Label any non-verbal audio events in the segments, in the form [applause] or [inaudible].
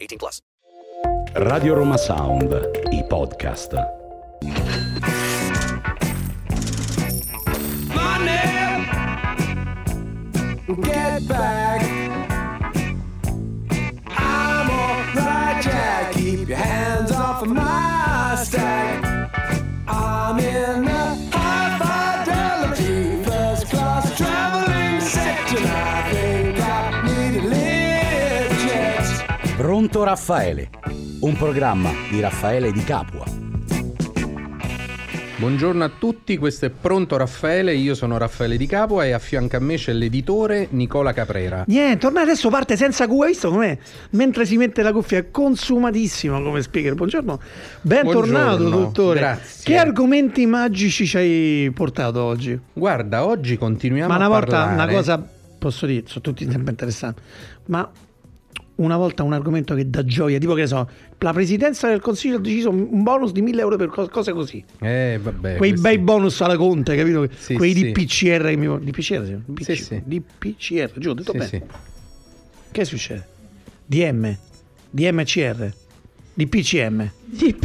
18 plus. Radio Roma Sound, i podcast. Get back. I'm alright, Jack. Keep your hands Raffaele, un programma di Raffaele di Capua. Buongiorno a tutti, questo è Pronto Raffaele, io sono Raffaele Di Capua e a fianco a me c'è l'editore Nicola Caprera. Niente, ormai adesso parte senza cuffia, hai visto com'è? Mentre si mette la cuffia è consumatissimo come speaker. Buongiorno, bentornato Buongiorno, dottore. grazie. Che argomenti magici ci hai portato oggi? Guarda, oggi continuiamo Ma una a volta parlare... una cosa, posso dire, sono tutti sempre interessanti, ma una volta un argomento che dà gioia, tipo che ne so, la presidenza del consiglio ha deciso un bonus di 1000 euro per co- cose così. Eh, vabbè. Quei questi- bei bonus alla Conte, capito? Sì, Quei sì. DPCR che mi DPCR, sì? DPC, Sì. DPCR, giù, ho detto Sì, bene. sì. Che succede? DM, DMCR, DPCM.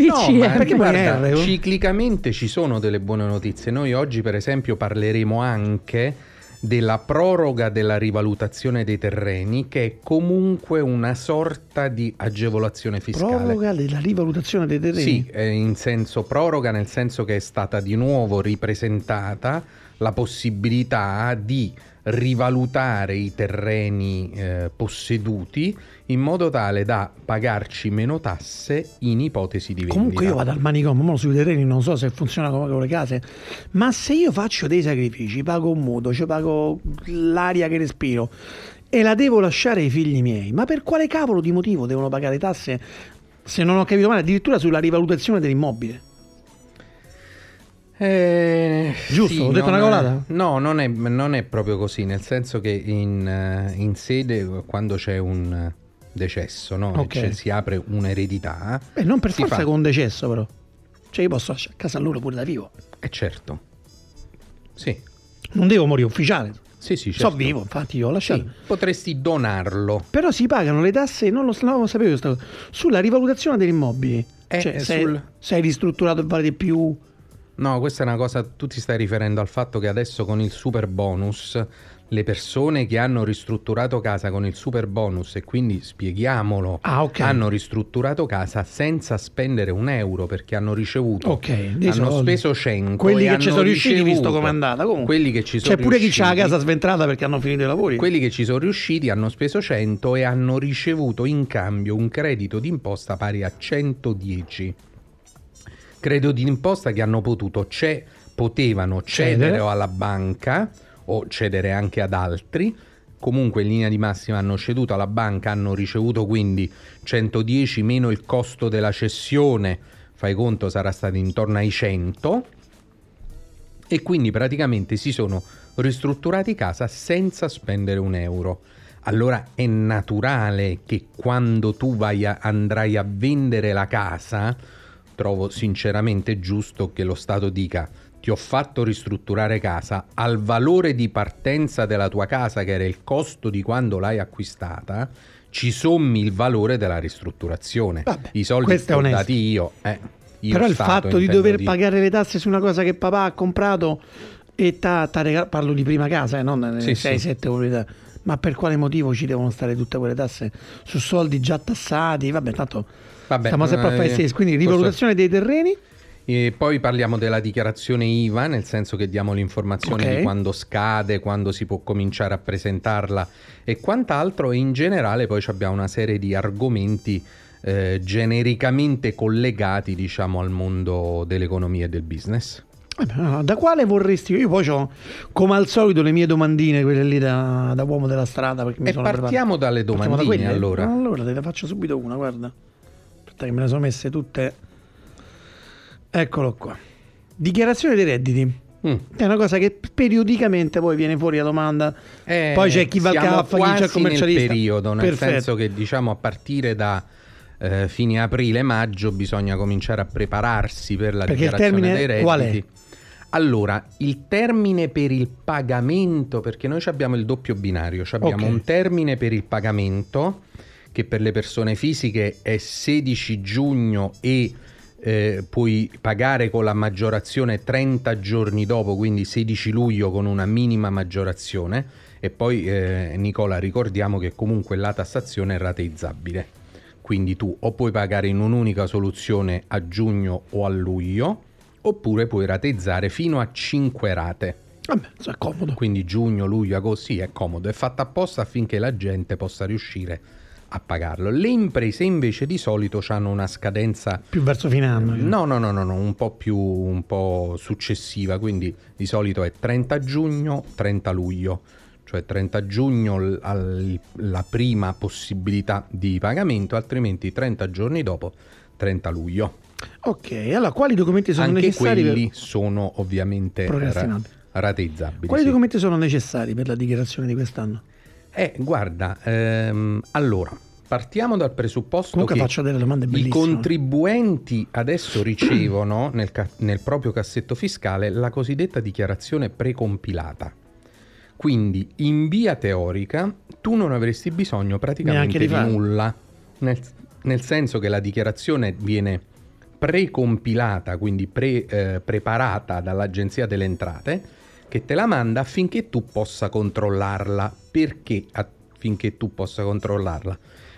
No, ma Perché guarda, R, oh? ciclicamente ci sono delle buone notizie. Noi oggi, per esempio, parleremo anche della proroga della rivalutazione dei terreni, che è comunque una sorta di agevolazione fiscale. Proroga della rivalutazione dei terreni. Sì, in senso proroga, nel senso che è stata di nuovo ripresentata la possibilità di rivalutare i terreni eh, posseduti in modo tale da pagarci meno tasse in ipotesi di vendita. Comunque io vado al manicomio, sui terreni non so se funziona come con le case, ma se io faccio dei sacrifici, pago un mutuo, ci pago l'aria che respiro e la devo lasciare ai figli miei, ma per quale cavolo di motivo devono pagare tasse, se non ho capito male, addirittura sulla rivalutazione dell'immobile? Eh, Giusto? Ho detto una cavolata? No, non è, non è proprio così, nel senso che in, eh, in sede, quando c'è un eh, decesso, no? Ok. Cioè, si apre un'eredità. Beh, non per forza fa- con un decesso però. Cioè io posso lasciare a casa loro pure da vivo. Eh certo. Sì, Non devo morire ufficiale. sì, sì. certo. So vivo, infatti io ho lasciato. Sì, potresti donarlo. Però si pagano le tasse, non lo, non lo sapevo sulla rivalutazione degli immobili. Eh, cioè, eh, se, sul- se hai ristrutturato e vale di più. No, questa è una cosa, tu ti stai riferendo al fatto che adesso con il super bonus le persone che hanno ristrutturato casa con il super bonus e quindi spieghiamolo, Ah, ok. hanno ristrutturato casa senza spendere un euro perché hanno ricevuto, Ok, dei hanno soldi. speso 100 Quelli e che ci sono riusciti, visto ricevuto- com'è andata. Comunque. Quelli che ci sono C'è pure chi c'ha la riusciti- casa sventrata perché hanno finito i lavori. quelli che ci sono riusciti hanno speso 100 e hanno ricevuto in cambio un credito d'imposta pari a 110. Credito d'imposta che hanno potuto ce- potevano cedere Cedere. alla banca o cedere anche ad altri. Comunque in linea di massima hanno ceduto alla banca, hanno ricevuto quindi 110 meno il costo della cessione, fai conto sarà stato intorno ai 100 e quindi praticamente si sono ristrutturati casa senza spendere un euro. Allora è naturale che quando tu vai a- andrai a vendere la casa, trovo sinceramente giusto che lo Stato dica ti ho fatto ristrutturare casa al valore di partenza della tua casa che era il costo di quando l'hai acquistata, ci sommi il valore della ristrutturazione. Vabbè, I soldi onesto. dati io. eh, io Però il Stato, fatto di dover dire. pagare le tasse su una cosa che papà ha comprato e t'ha regalato, parlo di prima casa, eh, non Sì, 6-7 proprietà. Ma per quale motivo ci devono stare tutte quelle tasse su soldi già tassati? Vabbè, tanto Vabbè, stiamo sempre a fare eh, stessi. Quindi rivalutazione dei terreni. E poi parliamo della dichiarazione IVA, nel senso che diamo l'informazione Ok. di quando scade, quando si può cominciare a presentarla e quant'altro. E in generale poi abbiamo una serie di argomenti eh, genericamente collegati, diciamo, al mondo dell'economia e del business. Eh Da quale vorresti? Io poi ho, come al solito, le mie domandine, quelle lì da, da uomo della strada. E partiamo preparato. dalle Partiamo da domandine, allora. Allora te ne faccio subito una, guarda. Aspetta che me le sono messe tutte. Eccolo qua. Dichiarazione dei redditi. Mm. È una cosa che periodicamente poi viene fuori la domanda. Eh, poi c'è chi va al caffè, chi c'è il commercialista. nel periodo, nel Perfetto. senso che diciamo a partire da eh, fine aprile-maggio bisogna cominciare a prepararsi per la Perché dichiarazione dei qual è? redditi. Allora, il termine per il pagamento, perché noi abbiamo il doppio binario, abbiamo Ok. un termine per il pagamento che per le persone fisiche è 16 giugno e eh, puoi pagare con la maggiorazione 30 giorni dopo, quindi 16 luglio con una minima maggiorazione e poi eh, Nicola ricordiamo che comunque la tassazione è rateizzabile. Quindi tu o puoi pagare in un'unica soluzione a giugno o a luglio oppure puoi rateizzare fino a 5 rate. Vabbè, insomma, è comodo. Quindi giugno, luglio, agosto, sì, è comodo, è fatta apposta affinché la gente possa riuscire a pagarlo. Le imprese invece di solito hanno una scadenza Più verso fine anno. No, no, no, no, no, un po' più un po' successiva, quindi di solito è 30 giugno, 30 luglio, cioè 30 giugno la prima possibilità di pagamento, altrimenti 30 giorni dopo 30 luglio. Ok, allora quali documenti sono Anche necessari? per- quelli sono ovviamente ra- rateizzabili. Quali sì. documenti sono necessari per la dichiarazione di quest'anno? Eh, guarda, ehm, allora, partiamo dal presupposto Comunque che faccio delle domande i contribuenti adesso [clears throat] ricevono nel, ca- nel proprio cassetto fiscale la cosiddetta dichiarazione precompilata. Quindi in via teorica tu non avresti bisogno praticamente di di nulla, nel, nel senso che la dichiarazione viene precompilata, quindi pre- eh, preparata dall'Agenzia delle Entrate, che te la manda affinché tu possa controllarla. Perché affinché tu possa controllarla?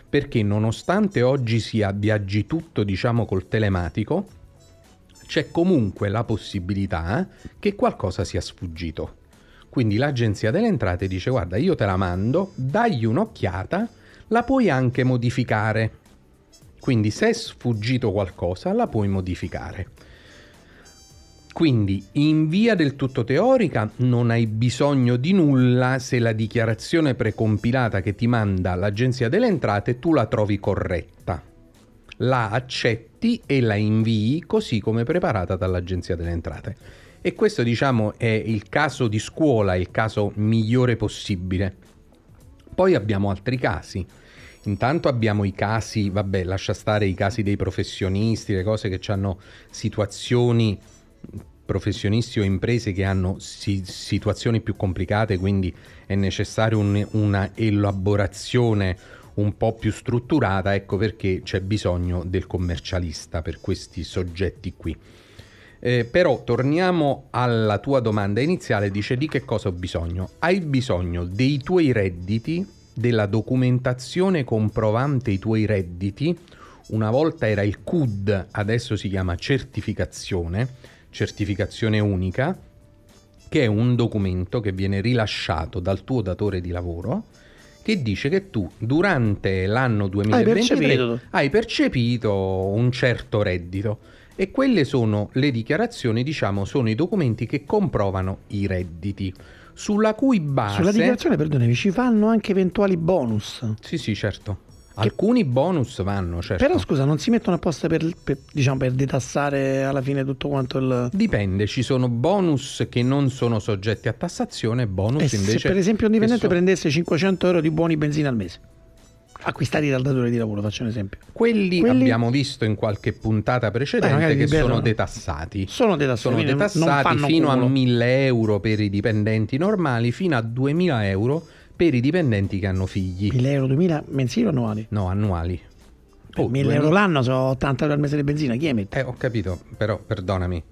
Perché nonostante oggi sia viaggi tutto, diciamo, col telematico, c'è comunque la possibilità che qualcosa sia sfuggito. Quindi l'Agenzia delle Entrate dice guarda io te la mando, dagli un'occhiata, la puoi anche modificare. Quindi se è sfuggito qualcosa la puoi modificare. Quindi in via del tutto teorica non hai bisogno di nulla se la dichiarazione precompilata che ti manda l'Agenzia delle Entrate tu la trovi corretta. La accetti e la invii così come preparata dall'Agenzia delle Entrate. E questo diciamo è il caso di scuola, il caso migliore possibile. Poi abbiamo altri casi. Intanto abbiamo i casi, vabbè, lascia stare i casi dei professionisti, le cose che hanno situazioni professionisti o imprese che hanno si- situazioni più complicate, quindi è necessaria un- una elaborazione un po' più strutturata, ecco perché c'è bisogno del commercialista per questi soggetti qui. Eh, però torniamo alla tua domanda iniziale, dice di che cosa ho bisogno? Hai bisogno dei tuoi redditi, della documentazione comprovante i tuoi redditi, una volta era il CUD, adesso si chiama certificazione, certificazione unica, che è un documento che viene rilasciato dal tuo datore di lavoro che dice che tu durante l'anno 2023 percepito. hai percepito un certo reddito e quelle sono le dichiarazioni, diciamo, sono i documenti che comprovano i redditi, sulla cui base... Sulla dichiarazione, perdonami, ci fanno anche eventuali bonus. Sì, sì, certo. Alcuni bonus vanno, certo. Però scusa, non si mettono apposta per, per, diciamo, per detassare alla fine tutto quanto il... Dipende, ci sono bonus che non sono soggetti a tassazione e bonus E se invece... per esempio un dipendente so- prendesse 500 euro di buoni benzina al mese, acquistati dal datore di lavoro, faccio un esempio, Quelli, Quelli- abbiamo visto in qualche puntata precedente magari che sono detassati. sono detassati, Sono detassati fino cumulo. a 1000 euro per i dipendenti normali, fino a 2000 euro per i dipendenti che hanno figli. 1000 euro, 2000 mensili o annuali? No, annuali. Oh, 1000 2000 euro l'anno sono 80 euro al mese di benzina, chi emette? Eh, ho capito, però perdonami.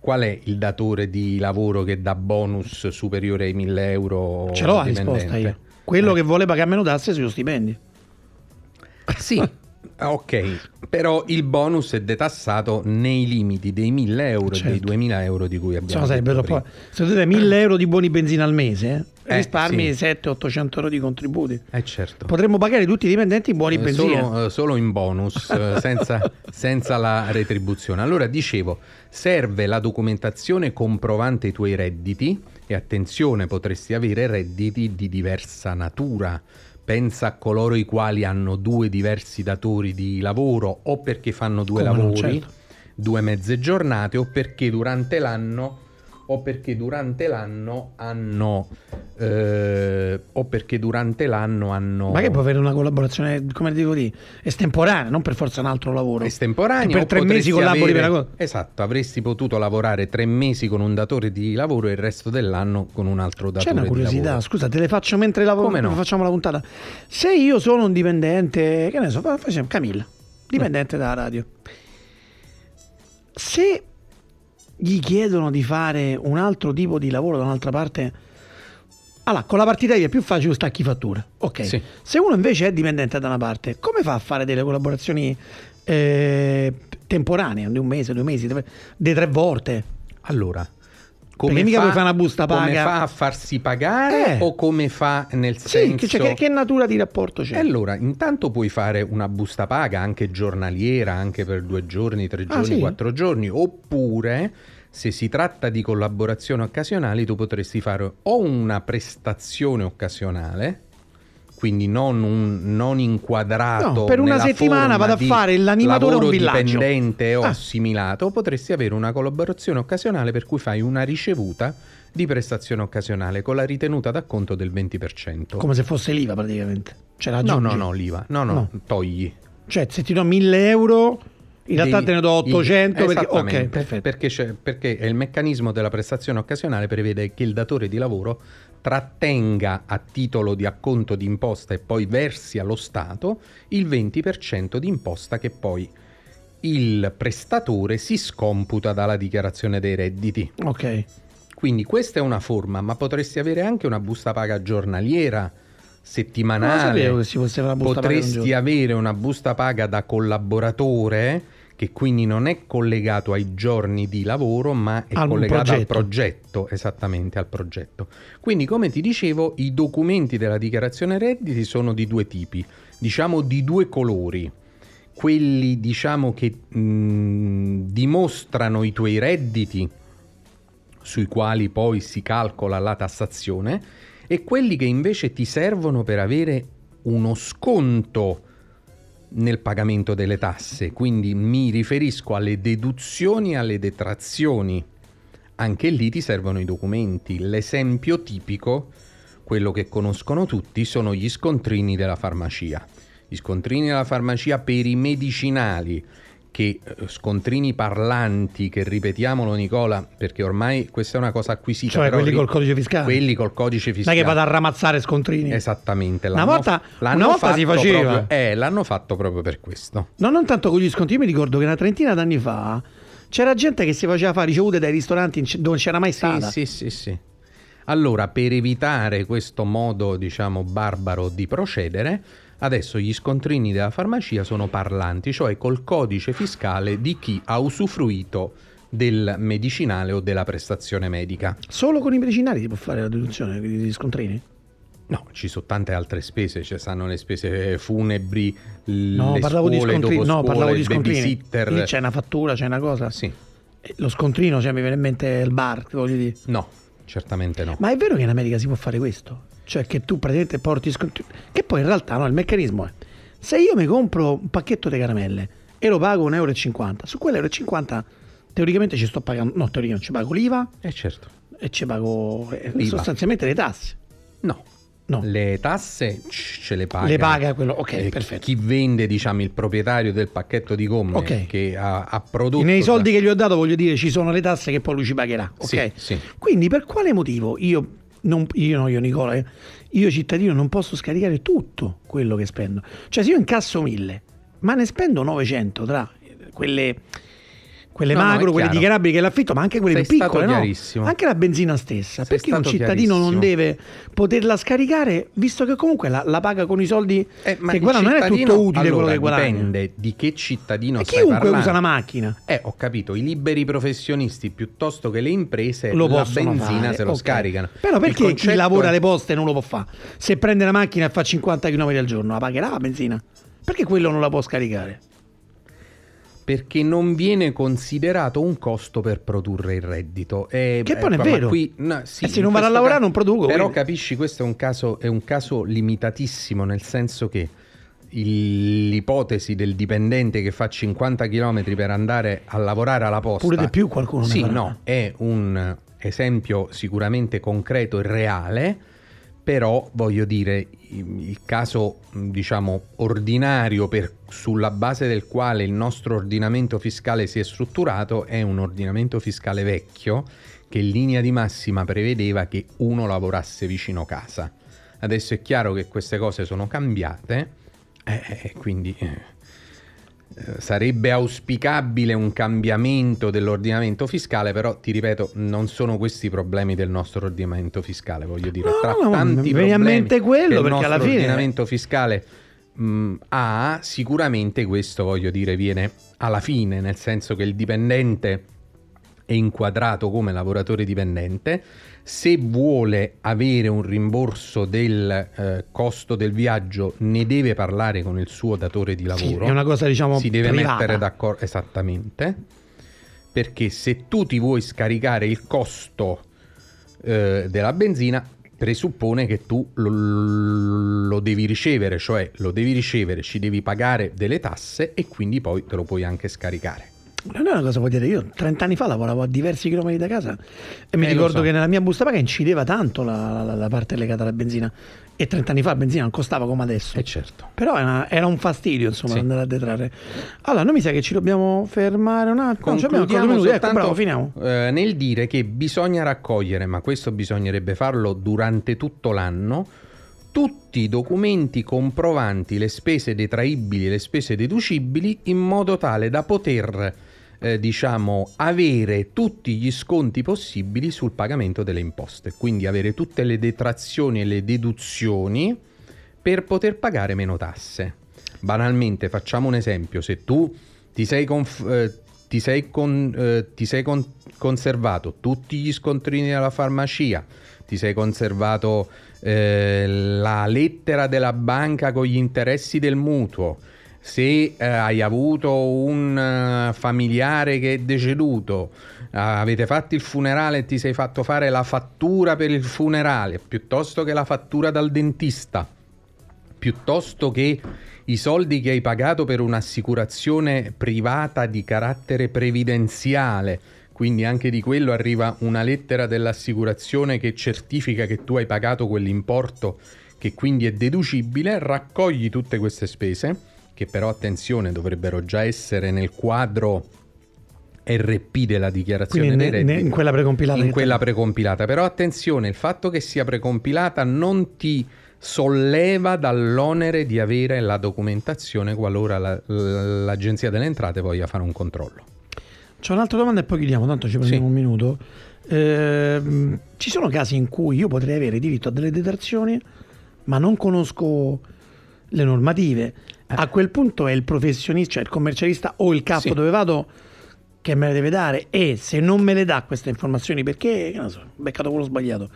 Qual è il datore di lavoro che dà bonus superiore ai 1000 euro? Ce l'ho la risposta io. Quello Eh. che vuole pagare meno tasse sugli stipendi. Sì, [laughs] ok, però il bonus è detassato nei limiti dei 1000 euro e dei Certo. 2000 euro di cui abbiamo Insomma, sarebbe detto troppo... prima. Se tu dai 1000 euro di buoni benzina al mese, Eh, risparmi sì. 700-800 euro di contributi. Eh certo. Potremmo pagare tutti i dipendenti buoni Eh, benzina. Solo, eh, solo in bonus, eh, senza, [laughs] senza la retribuzione. Allora dicevo, serve la documentazione comprovante i tuoi redditi e attenzione, potresti avere redditi di diversa natura. Pensa a coloro i quali hanno due diversi datori di lavoro o perché fanno due Come lavori, certo. due mezze giornate o perché durante l'anno o perché durante l'anno hanno eh, o perché durante l'anno hanno Ma che può avere una collaborazione, come devo dire, estemporanea, non per forza un altro lavoro. estemporanea Che per tre mesi collabori avere- per una cosa. esatto avresti potuto lavorare tre mesi con un datore di lavoro e il resto dell'anno con un altro C'è datore una di curiosità, lavoro scusa, te le faccio mentre lavoro, Come no? facciamo la puntata. Se io sono un dipendente, che ne so, fa- facciamo Camilla, dipendente dalla radio. Se gli chiedono di fare un altro tipo di lavoro da un'altra parte, allora con la partita IVA è più facile stacchi fattura. Ok. Sì. Se uno invece è dipendente da una parte, come fa a fare delle collaborazioni eh, temporanee, di un mese, due mesi, di tre volte? allora Perché mica puoi fare una busta come paga. fa a farsi pagare Eh. o come fa nel senso che, cioè, che- che natura di rapporto c'è? Allora, intanto puoi fare una busta paga anche giornaliera, anche per due giorni, tre Ah, giorni, sì? quattro giorni, oppure se si tratta di collaborazioni occasionali tu potresti fare o una prestazione occasionale, quindi non, un, non inquadrato No, per una settimana vado a fare l'animatore un villaggio. dipendente o Ah. assimilato, potresti avere una collaborazione occasionale per cui fai una ricevuta di prestazione occasionale con la ritenuta d'acconto del 20%. Come se fosse l'IVA praticamente. Cioè, No, no, no, l'IVA. No, no, No. togli. Cioè, se ti do 1000 euro, in realtà te ne do 800 perché... Ok, Esattamente, perfetto. perché, perché il meccanismo della prestazione occasionale prevede che il datore di lavoro trattenga a titolo di acconto di imposta e poi versi allo Stato il 20% di imposta che poi il prestatore si scomputa dalla dichiarazione dei redditi. Ok. Quindi questa è una forma, ma potresti avere anche una busta paga giornaliera, settimanale. Potresti avere una busta paga da collaboratore che quindi non è collegato ai giorni di lavoro, ma è Al collegato al progetto. progetto, esattamente al progetto. Quindi, come ti dicevo, i documenti della dichiarazione redditi sono di due tipi, diciamo di due colori. Quelli, diciamo, che mh, dimostrano i tuoi redditi, sui quali poi si calcola la tassazione, e quelli che invece ti servono per avere uno sconto nel pagamento delle tasse, quindi mi riferisco alle deduzioni e alle detrazioni. Anche lì ti servono i documenti. L'esempio tipico, quello che conoscono tutti, sono gli scontrini della farmacia. Gli scontrini della farmacia per i medicinali, che eh, scontrini parlanti, che ripetiamolo Nicola, perché ormai questa è una cosa acquisita. Cioè, quelli ri- col codice fiscale. Quelli col codice Non è fiscale. che vado a ramazzare scontrini. Esattamente. Una l'hanno- volta- l'hanno una volta si faceva. proprio- eh, l'hanno fatto proprio per questo. No, non tanto con gli sconti. Io mi ricordo che una trentina d'anni fa c'era gente che si faceva fare ricevute dai ristoranti dove non c'era mai stata. Sì, sì, sì, sì. Allora, per evitare questo modo, diciamo, barbaro di procedere, adesso gli scontrini della farmacia sono parlanti, cioè col codice fiscale di chi ha usufruito del medicinale o della prestazione medica. Solo con i medicinali si può fare la deduzione degli scontrini? No, ci sono tante altre spese, ci stanno le spese funebri, No, le parlavo di scuole, scontrini. No, parlavo di scontrini. Lì c'è una fattura, c'è una cosa. Sì. Eh, Lo scontrino, cioè mi viene in mente il bar, voglio dire. No, certamente no. Ma è vero che in America si può fare questo? Cioè che tu praticamente porti scontrini. Che poi in realtà no, il meccanismo è. Se io mi compro un pacchetto di caramelle e lo pago 1,50 euro, su quell'euro e 50 teoricamente ci sto pagando. No, teoricamente ci pago l'IVA Eh certo. e ci pago eh, sostanzialmente le tasse. No. No. Le tasse ce le paga. Le paga quello- ok, eh, perfetto. Chi vende, diciamo, il proprietario del pacchetto di gomme Ok. che ha, ha prodotto. Nei soldi che gli ho dato, voglio dire, ci sono le tasse che poi lui ci pagherà. Ok? Sì, sì. Quindi per quale motivo io, non, io no, io Nicola, eh, io cittadino non posso scaricare tutto quello che spendo? Cioè se io incasso 1000, ma ne spendo 900 tra quelle quelle No, no, macro, è quelle dichiarabili che l'affitto, ma anche quelle Sei più piccole, no? Anche la benzina stessa. Sei perché un cittadino non deve poterla scaricare, visto che comunque la, la paga con i soldi Eh, che guarda, non è tutto utile quello allora, che guadagna. Dipende di che cittadino E stai chiunque parlando. usa una macchina. Eh, ho capito, i liberi professionisti piuttosto che le imprese Lo la benzina fare, se lo ok. scaricano. Però perché chi lavora è- alle poste non lo può fare? Se prende la macchina e fa 50 km al giorno, la pagherà la benzina? Perché quello non la può scaricare? Perché non viene considerato un costo per produrre il reddito. E, Che poi non è vero. Qui, no, sì, E se non vado a lavorare ca- non produco, Però quindi. capisci, questo è un caso, è un caso limitatissimo, nel senso che il- l'ipotesi del dipendente che fa 50 km per andare a lavorare alla posta... Pure di più qualcuno Sì, no, è un esempio sicuramente concreto e reale, però voglio dire, il caso diciamo ordinario per- sulla base del quale il nostro ordinamento fiscale si è strutturato è un ordinamento fiscale vecchio che in linea di massima prevedeva che uno lavorasse vicino casa. Adesso è chiaro che queste cose sono cambiate eh, e quindi eh, eh, sarebbe auspicabile un cambiamento dell'ordinamento fiscale, però ti ripeto, non sono questi i problemi del nostro ordinamento fiscale, voglio dire, No, tra no, tanti a problemi mente quello, che il nostro alla fine- ordinamento fiscale mh, ha, sicuramente questo, voglio dire, viene alla fine, nel senso che il dipendente è inquadrato come lavoratore dipendente, se vuole avere un rimborso del eh, costo del viaggio ne deve parlare con il suo datore di Sì, lavoro. è una cosa, diciamo, si deve privata. mettere d'accordo esattamente perché se tu ti vuoi scaricare il costo eh, della benzina presuppone che tu lo, lo devi ricevere, cioè lo devi ricevere, ci devi pagare delle tasse e quindi poi te lo puoi anche scaricare. Non è una cosa, vuol dire, io 30 anni fa lavoravo a diversi chilometri da casa e mi Eh, ricordo so. che nella mia busta paga incideva tanto la, la- la parte legata alla benzina e 30 anni fa la benzina non costava come adesso. E certo. Però era, era un fastidio, insomma, Sì. andare a detrarre. Allora, noi mi sa che ci dobbiamo fermare un attimo. Concludiamo minuti. Ecco, bravo, finiamo. eh, nel dire che bisogna raccogliere, ma questo bisognerebbe farlo durante tutto l'anno, tutti i documenti comprovanti le spese detraibili e le spese deducibili in modo tale da poter eh, diciamo avere tutti gli sconti possibili sul pagamento delle imposte, quindi avere tutte le detrazioni e le deduzioni per poter pagare meno tasse. Banalmente, facciamo un esempio, se tu ti sei, conf- eh, ti sei con- eh, ti sei con- conservato tutti gli scontrini della farmacia, ti sei conservato eh, la lettera della banca con gli interessi del mutuo, se eh, hai avuto un eh, familiare che è deceduto, eh, avete fatto il funerale e ti sei fatto fare la fattura per il funerale piuttosto che la fattura dal dentista, piuttosto che i soldi che hai pagato per un'assicurazione privata di carattere previdenziale, quindi anche di quello arriva una lettera dell'assicurazione che certifica che tu hai pagato quell'importo che quindi è deducibile, raccogli tutte queste spese, che però attenzione dovrebbero già essere nel quadro RP della dichiarazione ne- ne- in quella precompilata In quella precompilata. Però attenzione, il fatto che sia precompilata non ti solleva dall'onere di avere la documentazione qualora la- l'Agenzia delle Entrate voglia fare un controllo. C'è un'altra domanda e poi chiudiamo, tanto ci prendiamo Sì. un minuto. Ehm, ci sono casi in cui io potrei avere diritto a delle detrazioni, ma non conosco le normative. Eh. A quel punto è il professionista, cioè il commercialista o il capo Sì. dove vado che me le deve dare e se non me le dà queste informazioni perché, che so, beccato quello sbagliato,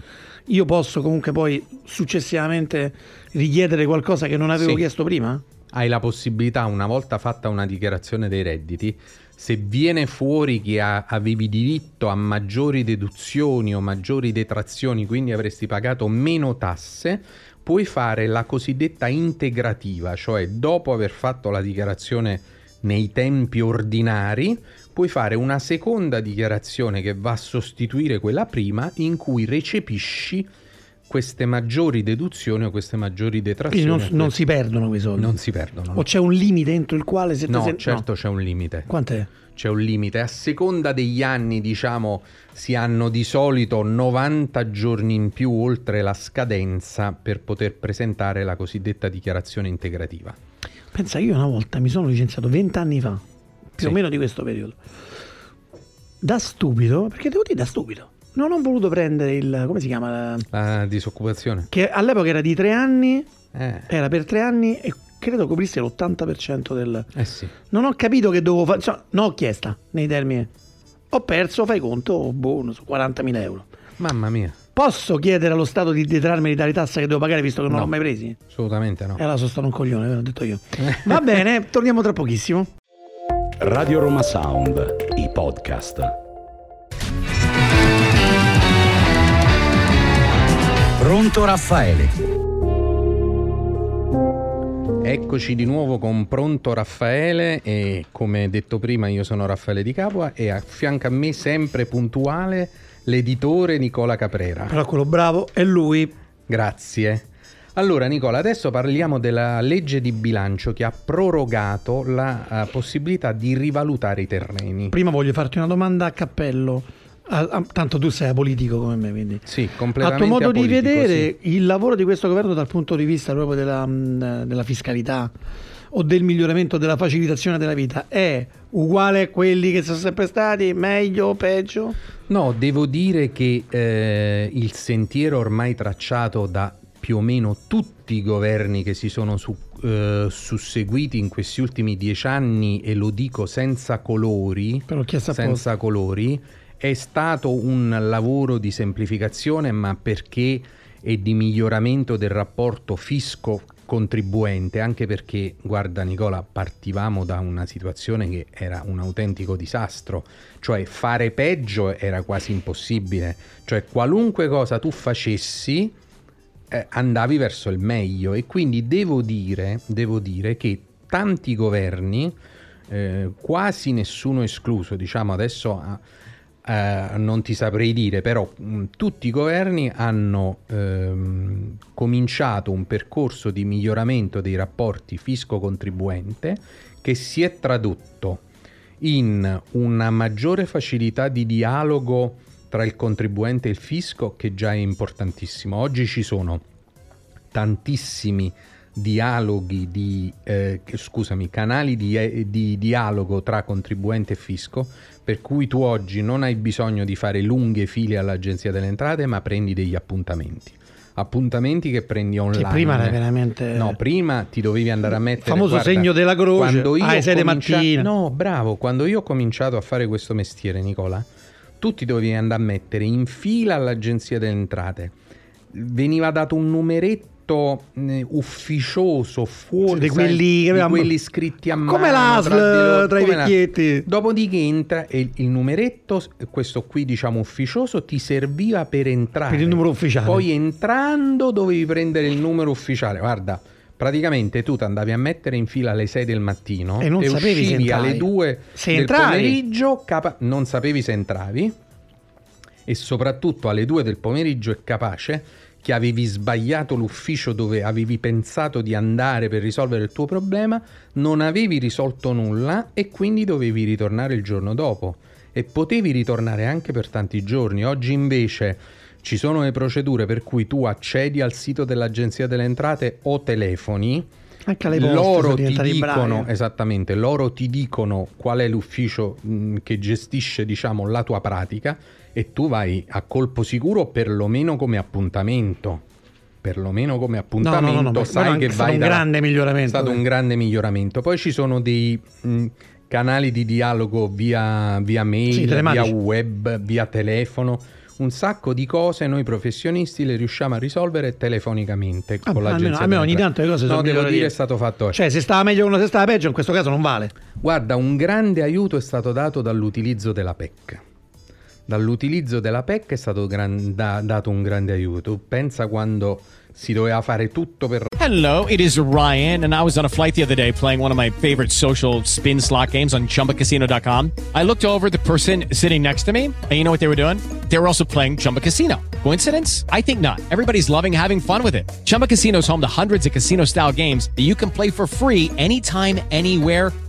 io posso comunque poi successivamente richiedere qualcosa che non avevo Sì. chiesto prima? Hai la possibilità, una volta fatta una dichiarazione dei redditi, se viene fuori che ha- avevi diritto a maggiori deduzioni o maggiori detrazioni, quindi avresti pagato meno tasse, puoi fare la cosiddetta integrativa, cioè dopo aver fatto la dichiarazione nei tempi ordinari, puoi fare una seconda dichiarazione che va a sostituire quella prima in cui recepisci queste maggiori deduzioni o queste maggiori detrazioni. Quindi non, non si perdono quei soldi. Non si perdono. O c'è un limite entro il quale se No, se- certo c'è un limite. Quant'è? C'è un limite. A seconda degli anni, diciamo, si hanno di solito 90 giorni in più oltre la scadenza per poter presentare la cosiddetta dichiarazione integrativa. Pensa, io una volta mi sono licenziato 20 anni fa, più Sì. o meno di questo periodo. da stupido, perché devo dire da stupido, non ho voluto prendere il, come si chiama, La disoccupazione. che all'epoca era di tre anni, Eh, era per tre anni e credo coprisse l'80% del... eh sì. Non ho capito che dovevo fare, insomma, non ho chiesta nei termini. Ho perso, fai conto, boh, non so, 40.000 euro. Mamma mia, Posso chiedere allo Stato di detrarmi dalle tasse che devo pagare visto che non No. l'ho mai presi? assolutamente no. E allora sono stato un coglione, ve l'ho detto io. [laughs] Va bene, torniamo tra pochissimo. Radio Roma Sound, i podcast. Pronto Raffaele. Eccoci di nuovo con Pronto Raffaele e come detto prima io sono Raffaele Di Capua e a fianco a me sempre puntuale l'editore Nicola Caprera. Però quello bravo è lui. Grazie. Allora Nicola, adesso parliamo della legge di bilancio che ha prorogato la eh, possibilità di rivalutare i terreni. Prima voglio farti una domanda a cappello. Ah, ah, tanto tu sei apolitico come me, quindi. Sì, A completamente tuo modo di vedere sì. il lavoro di questo governo dal punto di vista proprio della, mh, della fiscalità o del miglioramento della facilitazione della vita è uguale a quelli che sono sempre stati, meglio o peggio? No, devo dire che eh, il sentiero ormai tracciato da più o meno tutti i governi che si sono su- eh, susseguiti in questi ultimi dieci anni, e lo dico senza colori, senza colori, è stato un lavoro di semplificazione, ma perché è di miglioramento del rapporto fisco-contribuente, anche perché, guarda Nicola, partivamo da una situazione che era un autentico disastro, cioè fare peggio era quasi impossibile, cioè qualunque cosa tu facessi eh, andavi verso il meglio. E quindi devo dire, devo dire che tanti governi, eh, quasi nessuno escluso, diciamo adesso ah, eh, non ti saprei dire, però mh, tutti i governi hanno ehm, cominciato un percorso di miglioramento dei rapporti fisco-contribuente che si è tradotto in una maggiore facilità di dialogo tra il contribuente e il fisco che già è importantissimo. Oggi ci sono tantissimi dialoghi di eh, scusami, canali di, eh, di dialogo tra contribuente e fisco, per cui tu oggi non hai bisogno di fare lunghe file all'Agenzia delle Entrate, ma prendi degli appuntamenti. Appuntamenti che prendi online. Che prima era veramente- No, prima ti dovevi andare a mettere famoso guarda, segno della croce. Quando io Ah, alle sei di comincia- mattina. No, bravo, quando io ho cominciato a fare questo mestiere, Nicola, tu ti dovevi andare a mettere in fila all'Agenzia delle Entrate. Veniva dato un numeretto eh, ufficioso fuori Di sai, quelli che di quelli scritti a mano Come l'ASL tra tra i come la- vecchietti. Dopodiché entra e il, il numeretto, questo qui diciamo ufficioso, ti serviva per entrare. Per il numero ufficiale. Poi entrando dovevi prendere il numero ufficiale. Guarda, praticamente tu ti andavi a mettere in fila alle 6 del mattino E non sapevi se alle entravi. 2 Se del entravi. pomeriggio, capa- non sapevi se entravi e soprattutto alle 2 del pomeriggio è capace che avevi sbagliato l'ufficio dove avevi pensato di andare per risolvere il tuo problema, non avevi risolto nulla e quindi dovevi ritornare il giorno dopo. E potevi ritornare anche per tanti giorni. Oggi invece ci sono le procedure per cui tu accedi al sito dell'Agenzia delle Entrate o telefoni. Anche alle loro ti dicono esattamente, loro ti dicono qual è l'ufficio mh, che gestisce, diciamo, la tua pratica e tu vai a colpo sicuro perlomeno come appuntamento. Perlomeno come appuntamento, no, no, ma- sai che vai un da- grande miglioramento, È stato eh. un grande miglioramento. Poi ci sono dei mh, canali di dialogo via, via mail, Sì, via web, via telefono. Un sacco di cose noi professionisti le riusciamo a risolvere telefonicamente Ah, con almeno- l'agenzia. almeno delle ogni tanto le cose sono No, devo dire è stato fatto oggi. Cioè, se stava meglio uno, se stava peggio, in questo caso non vale. Guarda, un grande aiuto è stato dato dall'utilizzo della PEC. Dall'utilizzo della PEC è stato gran- da- dato un grande aiuto. Pensa quando si doveva fare tutto per Hello, it is Ryan, and I was on a flight the other day playing one of my favorite social spin slot games on chumbacasino.com. I looked over the person sitting next to me, and you know what they were doing? They were also playing Chumba Casino. Coincidence? I think not. Everybody's loving having fun with it. Chumba Casino is home to hundreds of casino style games that you can play for free anytime, anywhere,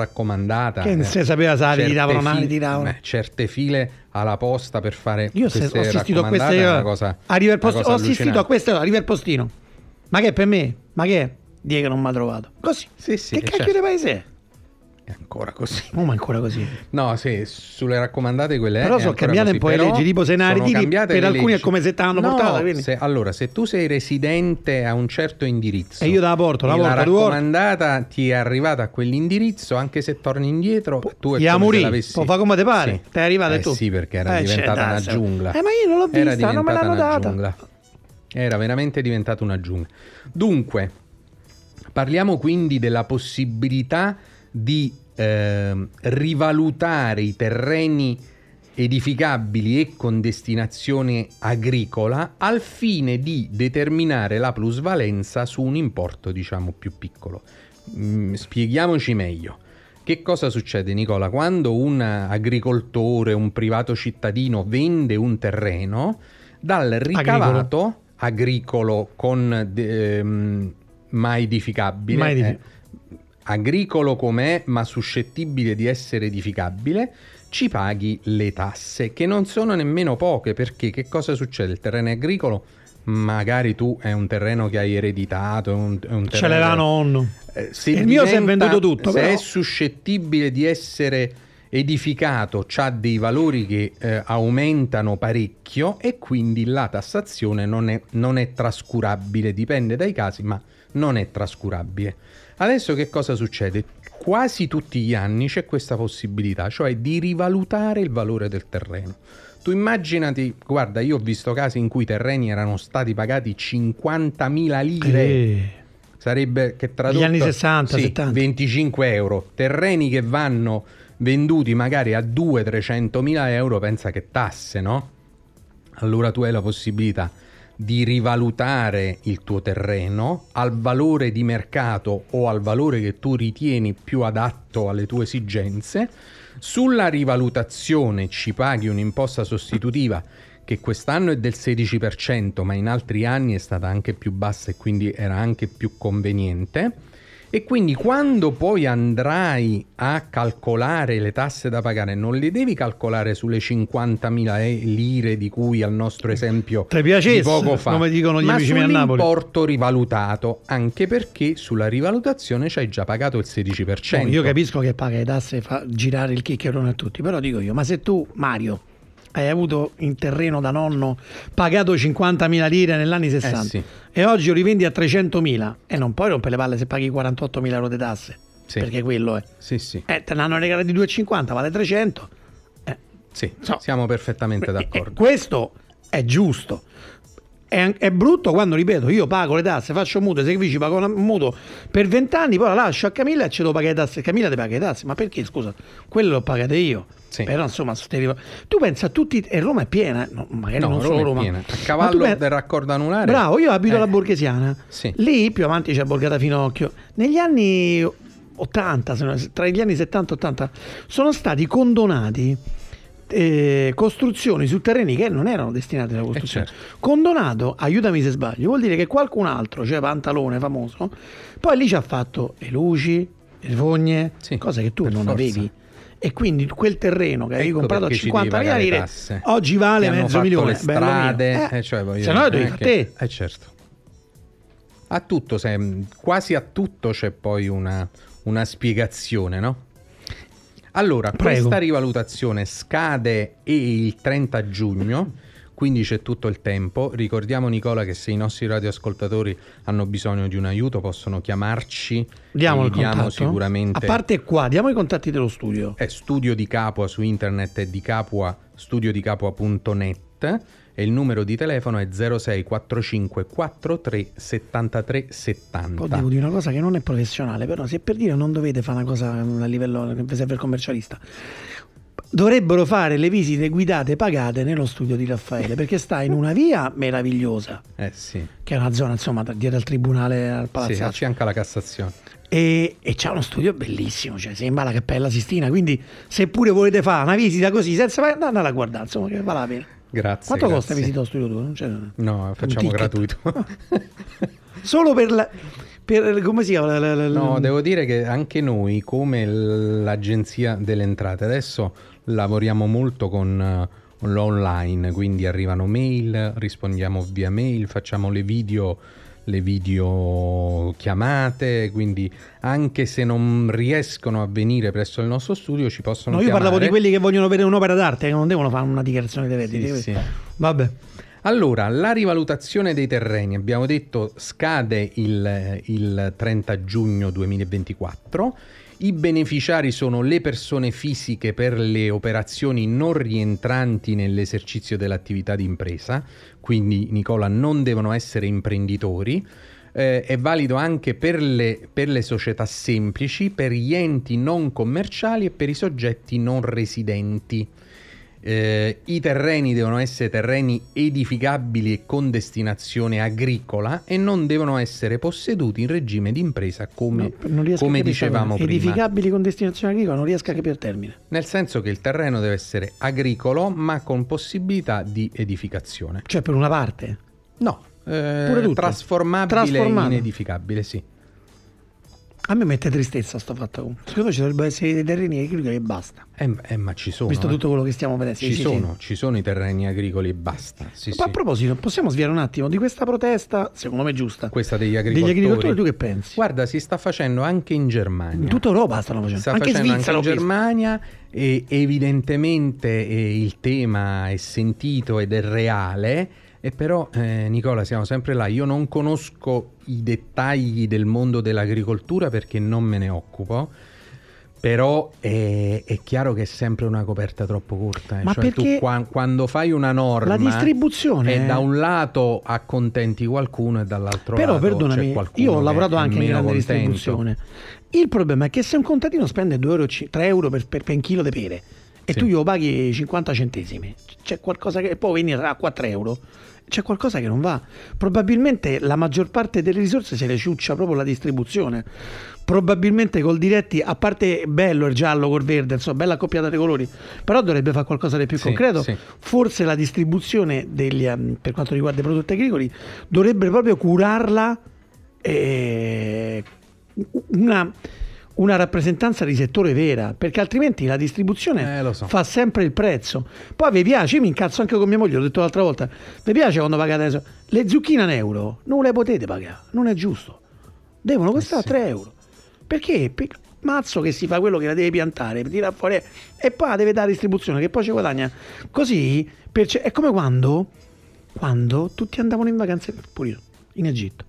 Raccomandata. Che non eh, si sapeva se ma la fi- tiravano. eh, certe file alla posta per fare Io se- ho assistito a una io- cosa, a River Post- ho assistito a queste a River Postino. Ma che è per me? Ma che è? Die che non mi ha trovato. Così. Sì, sì, che cacchio certo. di paese è? È ancora così. Oh, ma ancora così. No, sì, sulle raccomandate quelle Però è sono cambiate un po' le leggi, tipo se ne sono ritiri, cambiate per le alcuni è leggi. come se te l'hanno No, portata, quindi. se- allora, se tu sei residente a un certo indirizzo E io te la porto, la porto, la raccomandata ti è arrivata a quell'indirizzo, anche se torni indietro, tu è come se l'avessi... può fare come te pare. Sì. Te è arrivata eh e tu. sì, perché era Eh, diventata una giungla. Eh, ma io non l'ho Era vista, non me l'hanno una data. giungla. Era veramente diventata una giungla. Dunque, parliamo quindi della possibilità di ehm, rivalutare i terreni edificabili e con destinazione agricola al fine di determinare la plusvalenza su un importo diciamo più piccolo. Mm, spieghiamoci meglio. Che cosa succede Nicola? Quando un agricoltore, un privato cittadino vende un terreno, dal ricavato agricolo, con ehm, mai edificabile, Mai edifi- eh, agricolo com'è ma suscettibile di essere edificabile, ci paghi le tasse, che non sono nemmeno poche, perché che cosa succede? Il terreno è agricolo, magari tu è un terreno che hai ereditato, è un, è un Ce terreno... l'aveva nonno. Eh, se Il mio si è diventa- venduto tutto, Se però. è suscettibile di essere edificato, ha dei valori che eh, aumentano parecchio e quindi la tassazione non è, non è trascurabile, dipende dai casi, ma non è trascurabile. Adesso che cosa succede? Quasi tutti gli anni c'è questa possibilità, cioè di rivalutare il valore del terreno. Tu immaginati, guarda, io ho visto casi in cui i terreni erano stati pagati 50.000 lire Eh. sarebbe che tradotto Gli anni 60, sì, 70. 25 euro terreni che vanno venduti magari a 200-300 mila euro pensa che tasse no? allora tu hai la possibilità di rivalutare il tuo terreno al valore di mercato o al valore che tu ritieni più adatto alle tue esigenze sulla rivalutazione ci paghi un'imposta sostitutiva che quest'anno è del 16%, ma in altri anni è stata anche più bassa e quindi era anche più conveniente. E quindi quando poi andrai a calcolare le tasse da pagare, non le devi calcolare sulle 50.000 e- lire di cui al nostro esempio Te piacesse, poco fa, come dicono gli ma amici miei a Napoli. sull'importo rivalutato, anche perché sulla rivalutazione ci hai già pagato il 16%. No, io capisco che paga le tasse e fa girare il chiccherone a tutti, però dico io, ma se tu, Mario, hai avuto in terreno da nonno pagato 50.000 lire negli anni 60 Eh sì. e oggi lo rivendi a 300.000 e non puoi rompere le palle se paghi 48.000 euro di tasse, Sì. perché quello è. Sì, sì, Eh, te ne hanno regalati 2,50, vale 300. Eh, sì, So. siamo perfettamente eh, d'accordo. questo è giusto. È, è brutto quando, ripeto, io pago le tasse, faccio mutuo, i sacrifici, pago un mutuo per 20 anni, poi la lascio a Camilla e ce devo pagare le tasse. Camilla ti paga le tasse, ma perché, scusa? Quello l'ho pagate io. Sì. Però insomma, tu pensa a tutti, e Roma è piena, no, magari No, non Roma solo piena. A Ma cavallo pen- del raccordo anulare. Bravo, io abito Eh. alla Borghesiana. Sì. Lì più avanti c'è Borgata Finocchio. Negli anni 80, se non- tra gli anni 70 e 80, sono stati condonati eh, costruzioni su terreni che non erano destinati alla costruzione. certo. Condonato, aiutami se sbaglio, vuol dire che qualcun altro, cioè Pantalone famoso, poi lì ci ha fatto le luci, le fogne, Sì, cose che tu non forza. avevi. E quindi quel terreno che avevi Ecco comprato a perché ci devi 50.000 pagare lire oggi vale mezzo milione. le strade, Eh, eh, cioè, se no devi fare te. Eh certo. A tutto, se- quasi a tutto c'è poi una, una spiegazione, no? Allora, Prego. questa rivalutazione scade il 30 giugno, quindi c'è tutto il tempo. Ricordiamo Nicola che se i nostri radioascoltatori hanno bisogno di un aiuto possono chiamarci. Diamo e il diamo contatto. sicuramente A parte qua, diamo i contatti dello studio. è studio di Capua su internet è di Capua studiodicapua.net e il numero di telefono è 0645 43 73 Poi 70 devo dire una cosa che non è professionale, però se per dire non dovete fare una cosa a livello che serve il commercialista. dovrebbero fare le visite guidate pagate nello studio di Raffaele perché sta in una via meravigliosa. [laughs] Eh sì, che è una zona insomma dietro al tribunale al sì palazzo. a fianco alla Cassazione. e, e c'è uno studio bellissimo cioè sembra la Cappella Sistina quindi se pure volete fare una visita così senza andare a guardare insomma che vale la pena Grazie. quanto grazie. costa visita allo studio tuo? Non c'è- No, facciamo gratuito. solo per la per, come si chiama La- la- la- No, devo dire che anche noi, come l'agenzia delle entrate, adesso lavoriamo molto con eh, l'online, quindi arrivano mail, rispondiamo via mail, facciamo le video, le video chiamate, quindi anche se non riescono a venire presso il nostro studio ci possono No, io chiamare. parlavo di quelli che vogliono vedere un'opera d'arte che non devono fare una dichiarazione dei redditi Sì, sì. vabbè Allora, la rivalutazione dei terreni, abbiamo detto, scade il, il 30 giugno 2024. I beneficiari sono le persone fisiche per le operazioni non rientranti nell'esercizio dell'attività di impresa, quindi Nicola non devono essere imprenditori. Eh, è valido anche per le, per le società semplici, per gli enti non commerciali e per i soggetti non residenti. Eh, I terreni devono essere terreni edificabili e con destinazione agricola e non devono essere posseduti in regime di impresa come, No, come dicevamo prima. edificabili con destinazione agricola non riesco a capire il termine Nel senso che il terreno deve essere agricolo ma con possibilità di edificazione. cioè per una parte No, eh, trasformabile in edificabile, sì. A me mette tristezza sto fatto secondo me ci dovrebbero essere dei terreni agricoli e basta Eh, eh, ma ci sono. visto eh. tutto quello che stiamo vedendo Ci sì, sono, sì. ci sono i terreni agricoli e basta. Sì, Ma a proposito possiamo sviare un attimo di questa protesta secondo me giusta Questa degli degli agricoltori. agricoltori tu che pensi? Guarda, si sta facendo anche in Germania. in tutta Europa stanno facendo sta anche in facendo Svizzera anche in. Germania e evidentemente eh, il tema è sentito ed è reale e però eh, Nicola siamo sempre là io non conosco i dettagli del mondo dell'agricoltura perché non me ne occupo però è, è chiaro che è sempre una coperta troppo corta eh. Ma cioè tu qua- quando fai una norma la distribuzione e da un lato accontenti qualcuno e dall'altro però lato c'è perdonami qualcuno io ho lavorato anche in grande contento. distribuzione il problema è che se un contadino spende 2 euro, 3 euro per, per- per un chilo di pere e Sì. tu glielo paghi 50 centesimi c'è qualcosa che può venire a 4 euro c'è qualcosa che non va. Probabilmente la maggior parte delle risorse se le ciuccia proprio la distribuzione. Probabilmente col diretti a parte bello il giallo col verde insomma bella accoppiata dei colori però dovrebbe fare qualcosa di più Sì, concreto. sì. forse la distribuzione degli, ehm, per quanto riguarda i prodotti agricoli dovrebbe proprio curarla eh, una, una rappresentanza di settore vera perché altrimenti la distribuzione Eh, so. fa sempre il prezzo. Poi vi piace io mi incazzo anche con mia moglie l'ho detto l'altra volta vi piace quando pagate adesso le zucchine a euro non le potete pagare non è giusto. Devono costare sì. 3 euro. Perché Per- mazzo che si fa quello che la deve piantare tira fuori e poi la deve dare distribuzione che poi ci guadagna. Così per ce- è come quando quando tutti andavano in vacanze pure io in Egitto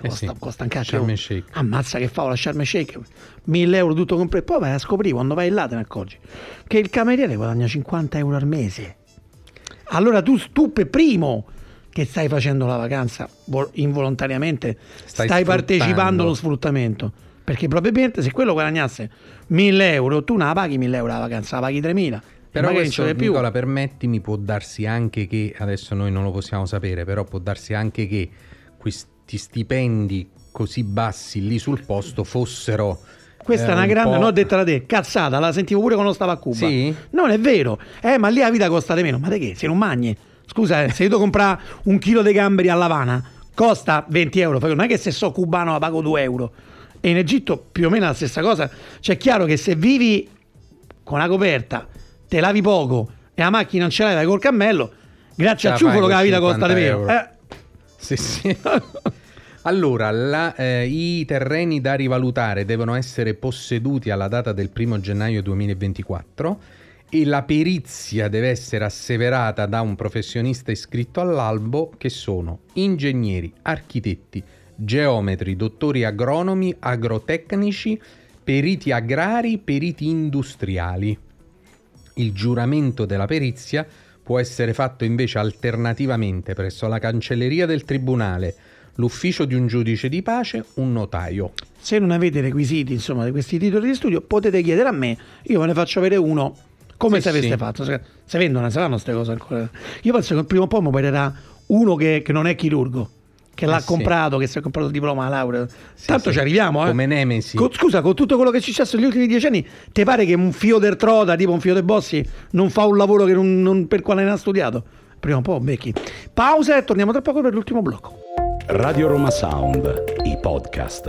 Eh costa, sì, costa un cacchio Sharm el Sheikh. ammazza che fa la Sharm Sheikh 1000 euro tutto compreso poi vai a scoprire quando vai là te ne accorgi che il cameriere guadagna 50 euro al mese. Allora tu, tu per primo che stai facendo la vacanza vol- involontariamente Stai stai, partecipando allo sfruttamento. Perché probabilmente se quello guadagnasse 1000 euro tu non la paghi 1000 euro la vacanza la paghi 3000 Però questo, Nicola, permettimi, può darsi anche che, adesso noi non lo possiamo sapere, però può darsi anche che questi stipendi così bassi lì sul posto fossero... Questa eh, è una un grande, po'- non ho detto da te, cazzata, la sentivo pure quando stavo a Cuba. Sì? Non è vero. Eh, ma lì la vita costa di meno. Ma te che? Se non mangi? Scusa, eh, se io devo comprare un chilo di gamberi all'Havana, costa 20 euro. Non è che se so cubano la pago 2 euro. E in Egitto più o meno la stessa cosa. Cioè, è chiaro che se vivi con una coperta, te lavi poco e la macchina non ce l'hai, vai col cammello, grazie al la ciufolo fai che la vita costa di 50 meno. Eh, Sì, sì. Allora, la- eh, i terreni da rivalutare devono essere posseduti alla data del 1 gennaio 2024 e la perizia deve essere asseverata da un professionista iscritto all'albo che sono ingegneri, architetti, geometri, dottori agronomi, agrotecnici, periti agrari, periti industriali. Il giuramento della perizia può essere fatto invece alternativamente presso la cancelleria del tribunale, l'ufficio di un giudice di pace, un notaio. se non avete requisiti insomma di questi titoli di studio potete chiedere a me io ve ne faccio avere uno Come Sì, se aveste sì. fatto? Se, vendono, se fanno queste cose ancora. Io penso che prima o poi mi opererà uno che, che non è chirurgo, che l'ha Eh sì. comprato, che si è comprato il diploma, la laurea. Tanto sì. ci arriviamo, eh. Come Nemesi. Co- scusa, con tutto quello che è successo negli ultimi dieci anni, ti pare che un fio del trota, tipo un fio dei bossi, non fa un lavoro che non, non- per quale ne ha studiato? Prima o poi, becchi. Pausa e torniamo tra poco per l'ultimo blocco. Radio Roma Sound, i podcast.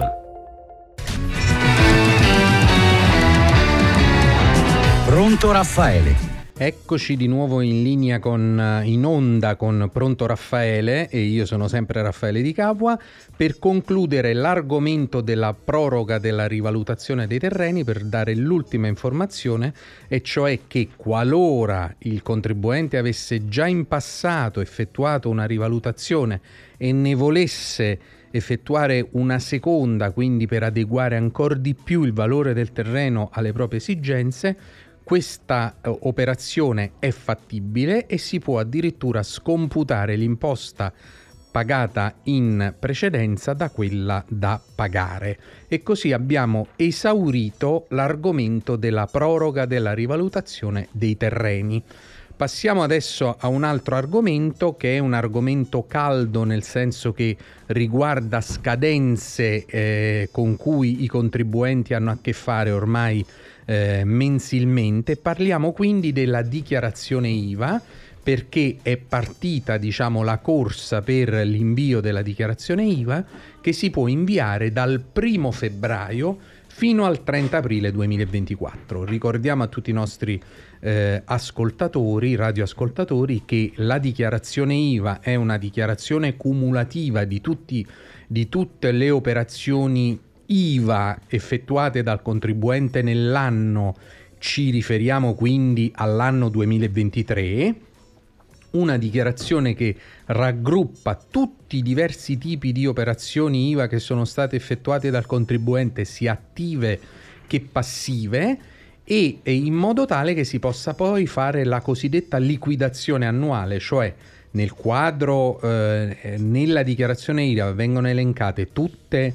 Pronto Raffaele. Eccoci di nuovo in linea con, eh, in onda con Pronto Raffaele e io sono sempre Raffaele Di Capua. Per concludere l'argomento della proroga della rivalutazione dei terreni per dare l'ultima informazione e cioè che qualora il contribuente avesse già in passato effettuato una rivalutazione e ne volesse effettuare una seconda, quindi per adeguare ancora di più il valore del terreno alle proprie esigenze, questa eh, operazione è fattibile e si può addirittura scomputare l'imposta pagata in precedenza da quella da pagare. E così abbiamo esaurito l'argomento della proroga della rivalutazione dei terreni. Passiamo adesso a un altro argomento che è un argomento caldo nel senso che riguarda scadenze eh, con cui i contribuenti hanno a che fare ormai eh, mensilmente. Parliamo quindi della dichiarazione IVA perché è partita diciamo la corsa per l'invio della dichiarazione IVA che si può inviare dal 1 febbraio fino al 30 aprile 2024. Ricordiamo a tutti i nostri eh, ascoltatori, radioascoltatori, che la dichiarazione IVA è una dichiarazione cumulativa di, tutti, di tutte le operazioni IVA effettuate dal contribuente nell'anno, ci riferiamo quindi all'anno 2023 una dichiarazione che raggruppa tutti i diversi tipi di operazioni IVA che sono state effettuate dal contribuente, sia attive che passive, e, in modo tale che si possa poi fare la cosiddetta liquidazione annuale, cioè nel quadro, eh, nella dichiarazione IVA vengono elencate tutte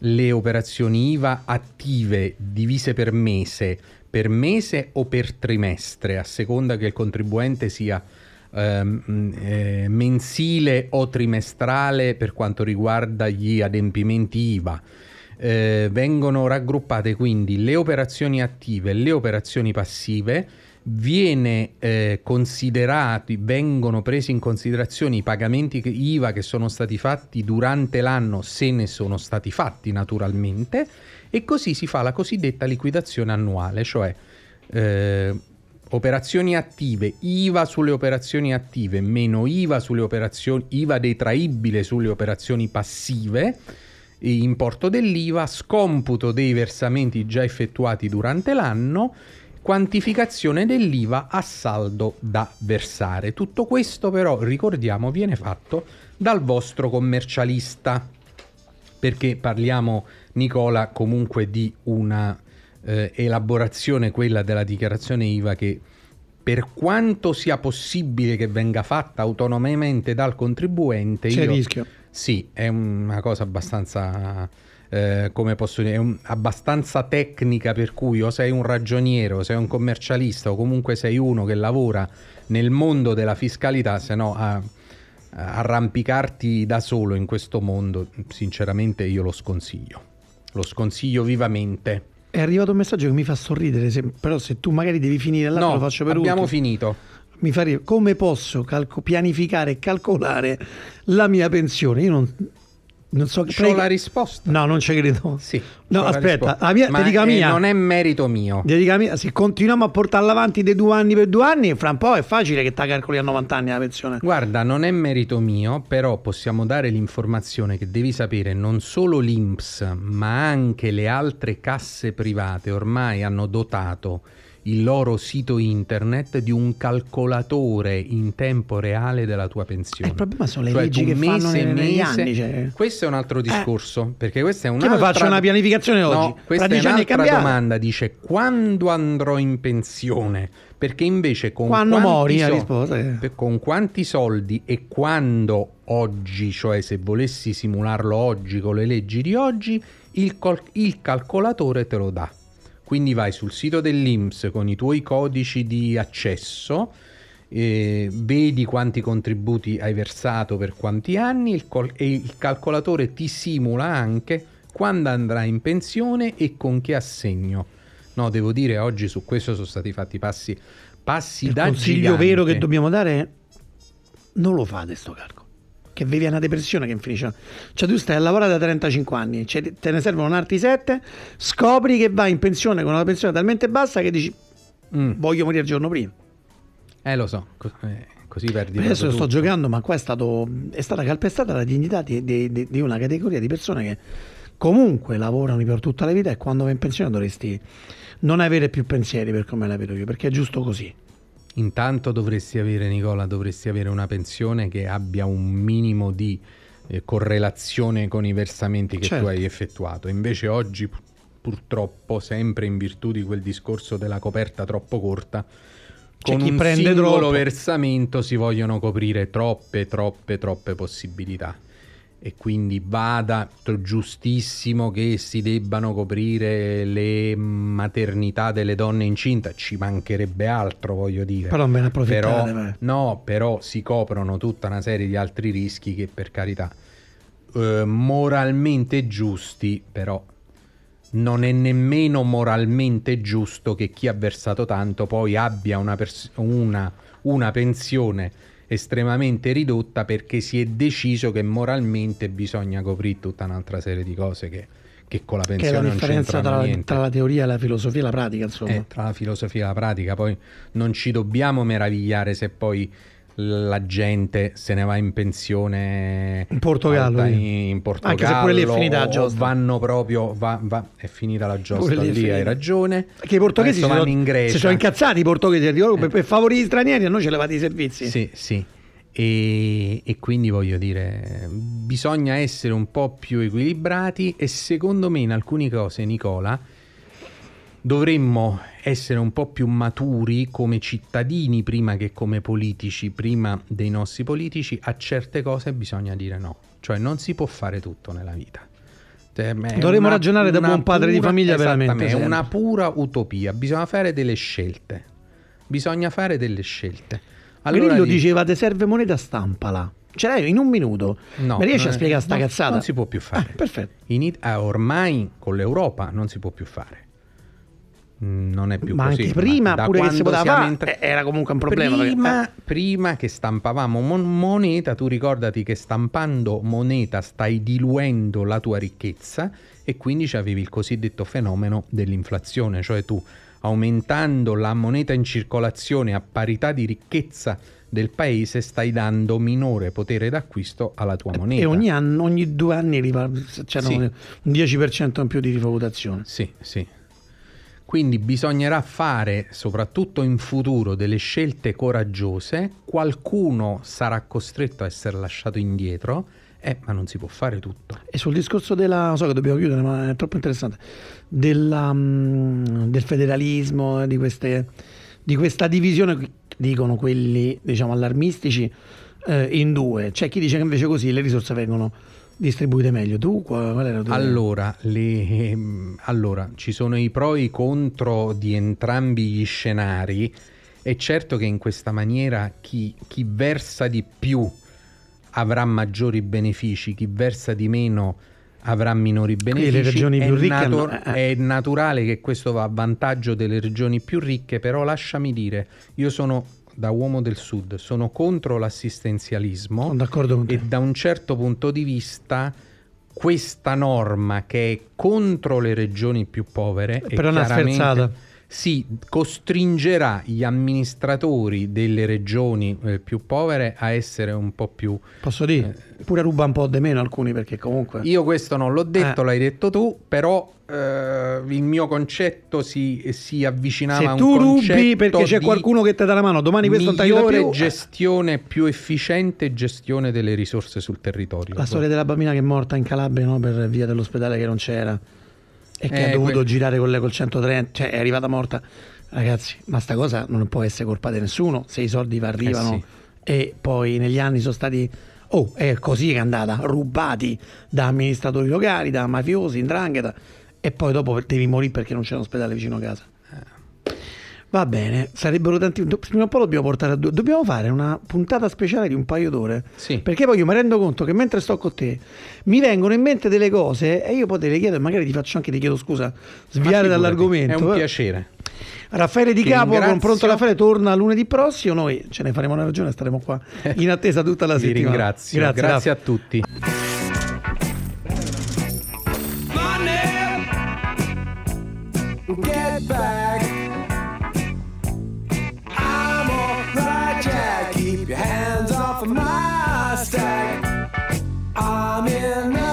le operazioni IVA attive divise per mese, per mese o per trimestre, a seconda che il contribuente sia ehm, eh, mensile o trimestrale per quanto riguarda gli adempimenti IVA. Eh, vengono raggruppate quindi le operazioni attive e le operazioni passive, viene eh, considerati, vengono presi in considerazione i pagamenti IVA che sono stati fatti durante l'anno, se ne sono stati fatti naturalmente, e così si fa la cosiddetta liquidazione annuale, cioè eh, operazioni attive, IVA sulle operazioni attive, meno IVA sulle operazioni, IVA detraibile sulle operazioni passive, importo dell'IVA, scomputo dei versamenti già effettuati durante l'anno, quantificazione dell'IVA a saldo da versare. Tutto questo però, ricordiamo, viene fatto dal vostro commercialista, perché parliamo, Nicola, comunque di una eh, elaborazione, quella della dichiarazione IVA, che per quanto sia possibile che venga fatta autonomamente dal contribuente, C'è io- rischio. sì, è una cosa abbastanza, eh, come posso dire, è un- abbastanza tecnica per cui o sei un ragioniere o sei un commercialista o comunque sei uno che lavora nel mondo della fiscalità, se no a- a arrampicarti da solo in questo mondo, sinceramente io lo sconsiglio. Lo sconsiglio vivamente. È arrivato un messaggio che mi fa sorridere, se- però se tu magari devi finire là, No, lo faccio per abbiamo ultimo. finito. mi fa ridere. Come posso calco- pianificare e calcolare la mia pensione? Io non, non so prego- la risposta. No, non ci credo. Sì. No, aspetta, la mia- Ma dico la eh, mia. non è merito mio. Dedica mia- Se continuiamo a portarla avanti dei due anni per due anni, fra un po' è facile che ti calcoli a 90 anni la pensione. Guarda, non è merito mio, però possiamo dare l'informazione che devi sapere non solo l'INPS, ma anche le altre casse private ormai hanno dotato il loro sito internet di un calcolatore in tempo reale della tua pensione. Eh, il problema sono le Cioè, leggi che fanno mese nei- negli mese- anni, cioè. Questo è un altro discorso, perché questa è un'altra faccio una pianificazione oggi? No, questa Fra è un'altra domanda, dice quando andrò in pensione? Perché invece con Quando quanti mori, so- risposta per- con quanti soldi e quando oggi, cioè se volessi simularlo oggi con le leggi di oggi, il, col- il calcolatore te lo dà. Quindi vai sul sito dell'Inps con i tuoi codici di accesso, eh, vedi quanti contributi hai versato per quanti anni il col- e il calcolatore ti simula anche quando andrai in pensione e con che assegno. No, devo dire, oggi su questo sono stati fatti passi, passi Il da consiglio gigante. vero che dobbiamo dare è non lo fate sto calcolo. Che vi viene una depressione che finisce. Cioè tu stai a lavorare da 35 anni, cioè, te ne servono altri 7, scopri che vai in pensione con una pensione talmente bassa che dici Mm. voglio morire il giorno prima. Eh, lo so, eh, così perdi Adesso sto giocando, ma qua è, stato, è stata calpestata la dignità di, di- di- di una categoria di persone che comunque lavorano per tutta la vita e quando vai in pensione dovresti non avere più pensieri per come la vedo io, perché è giusto così. Intanto dovresti avere, Nicola, dovresti avere una pensione che abbia un minimo di eh, correlazione con i versamenti che Certo. tu hai effettuato. Invece oggi, pu- purtroppo, sempre in virtù di quel discorso della coperta troppo corta, C'è con chi un prende singolo troppo. versamento si vogliono coprire troppe, troppe, troppe possibilità. E quindi vada t- giustissimo che si debbano coprire le maternità delle donne incinta, ci mancherebbe altro, voglio dire. Però me ne approfittate. Però, no, però si coprono tutta una serie di altri rischi che per carità eh, moralmente giusti, però non è nemmeno moralmente giusto che chi ha versato tanto poi abbia una, pers- una- una pensione estremamente ridotta perché si è deciso che moralmente bisogna coprire tutta un'altra serie di cose che, che con la Che è pensione la non differenza tra, tra la teoria e la filosofia e la pratica, insomma. Eh, tra la filosofia e la pratica, poi non ci dobbiamo meravigliare se poi la gente se ne va in pensione In Portogallo, in, in Portogallo Anche se pure lì è finita la giostra. vanno proprio va- va- è finita la giostra Pure lì lì, hai ragione Che i portoghesi si sono, vanno in Grecia si sono incazzati i portoghesi dicono, Eh. per, per favorire gli stranieri a noi ce levate i servizi. Sì, sì. E, e quindi voglio dire, bisogna essere un po' più equilibrati e secondo me in alcune cose, Nicola, dovremmo essere un po' più maturi come cittadini prima che come politici, prima dei nostri politici, a certe cose bisogna dire no. Cioè non si può fare tutto nella vita. Cioè, Dovremmo ragionare da buon padre di famiglia veramente, È una pura utopia, bisogna fare delle scelte. Bisogna fare delle scelte. Grillo di- diceva te serve moneta stampala. Ce l'hai in un minuto. No, Mi riesci a spiegare sta no, cazzata? Non si può più fare. Ah, perfetto. In It- ah, ormai con l'Europa non si può più fare. Mm, Non è più Ma così. anche prima, da pure che si poteva entra- eh, era comunque un problema. perché- Prima, eh. prima che stampavamo mon- moneta, tu ricordati che stampando moneta stai diluendo la tua ricchezza e quindi avevi il cosiddetto fenomeno dell'inflazione, cioè tu aumentando la moneta in circolazione a parità di ricchezza del paese stai dando minore potere d'acquisto alla tua moneta. E ogni anno, ogni due anni c'era Sì. un 10% in più di rivalutazione. Sì, sì. Quindi bisognerà fare, soprattutto in futuro, delle scelte coraggiose. Qualcuno sarà costretto a essere lasciato indietro, eh, ma non si può fare tutto. E sul discorso della, so che dobbiamo chiudere, ma è troppo interessante, della, mm, del federalismo, di, queste, di questa divisione, dicono quelli diciamo allarmistici, eh, in due. C'è chi dice che invece così le risorse vengono distribuite meglio. Tu qual, era idea? Allora, le- ehm, allora, ci sono i pro e i contro di entrambi gli scenari. È certo che in questa maniera chi, chi versa di più avrà maggiori benefici, chi versa di meno avrà minori benefici. le regioni È più ricche natu- hanno- eh, eh. È naturale che questo va a vantaggio delle regioni più ricche, però lasciami dire, io sono da uomo del sud, sono contro l'assistenzialismo Sono d'accordo con te. e da un certo punto di vista questa norma che è contro le regioni più povere e Però è una sferzata. si costringerà gli amministratori delle regioni eh, più povere a essere un po' più Posso dire? Pure ruba un po' di meno alcuni perché comunque... io questo non l'ho detto, Eh. l'hai detto tu, però eh, il mio concetto si, si avvicinava a Se un tu rubi concetto perché c'è qualcuno che ti dà la mano, domani questo non migliore più. gestione, più efficiente gestione delle risorse sul territorio. La storia della bambina che è morta in Calabria no, per via dell'ospedale che non c'era e che Eh, ha dovuto que- girare con lei col 130, cioè è arrivata morta. Ragazzi, ma sta cosa non può essere colpa di nessuno se i soldi arrivano Eh sì. e poi negli anni sono stati, oh, è così che è andata, rubati da amministratori locali, da mafiosi, indrangheta e e poi dopo devi morire perché non c'è un ospedale vicino a casa. Va bene, sarebbero tanti. Prima o poi dobbiamo portare a due. Dobbiamo fare una puntata speciale di un paio d'ore. Sì. Perché poi io mi rendo conto che mentre sto con te mi vengono in mente delle cose e io poi te le chiedo e magari ti faccio anche, ti chiedo scusa, sviare dall'argomento. È un piacere. Raffaele Di Ti Capo con ringrazio. Pronto Raffaele torna lunedì prossimo. Noi ce ne faremo una ragione, staremo qua [laughs] in attesa tutta la settimana. ringrazio. Grazie, Raffa. a tutti. Back. I'm alright, Jack. Keep your hands off of my stack. I'm in a.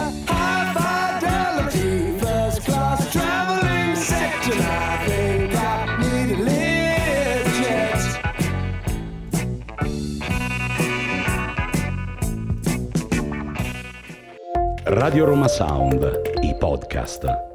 Radio Roma Sound, i podcast.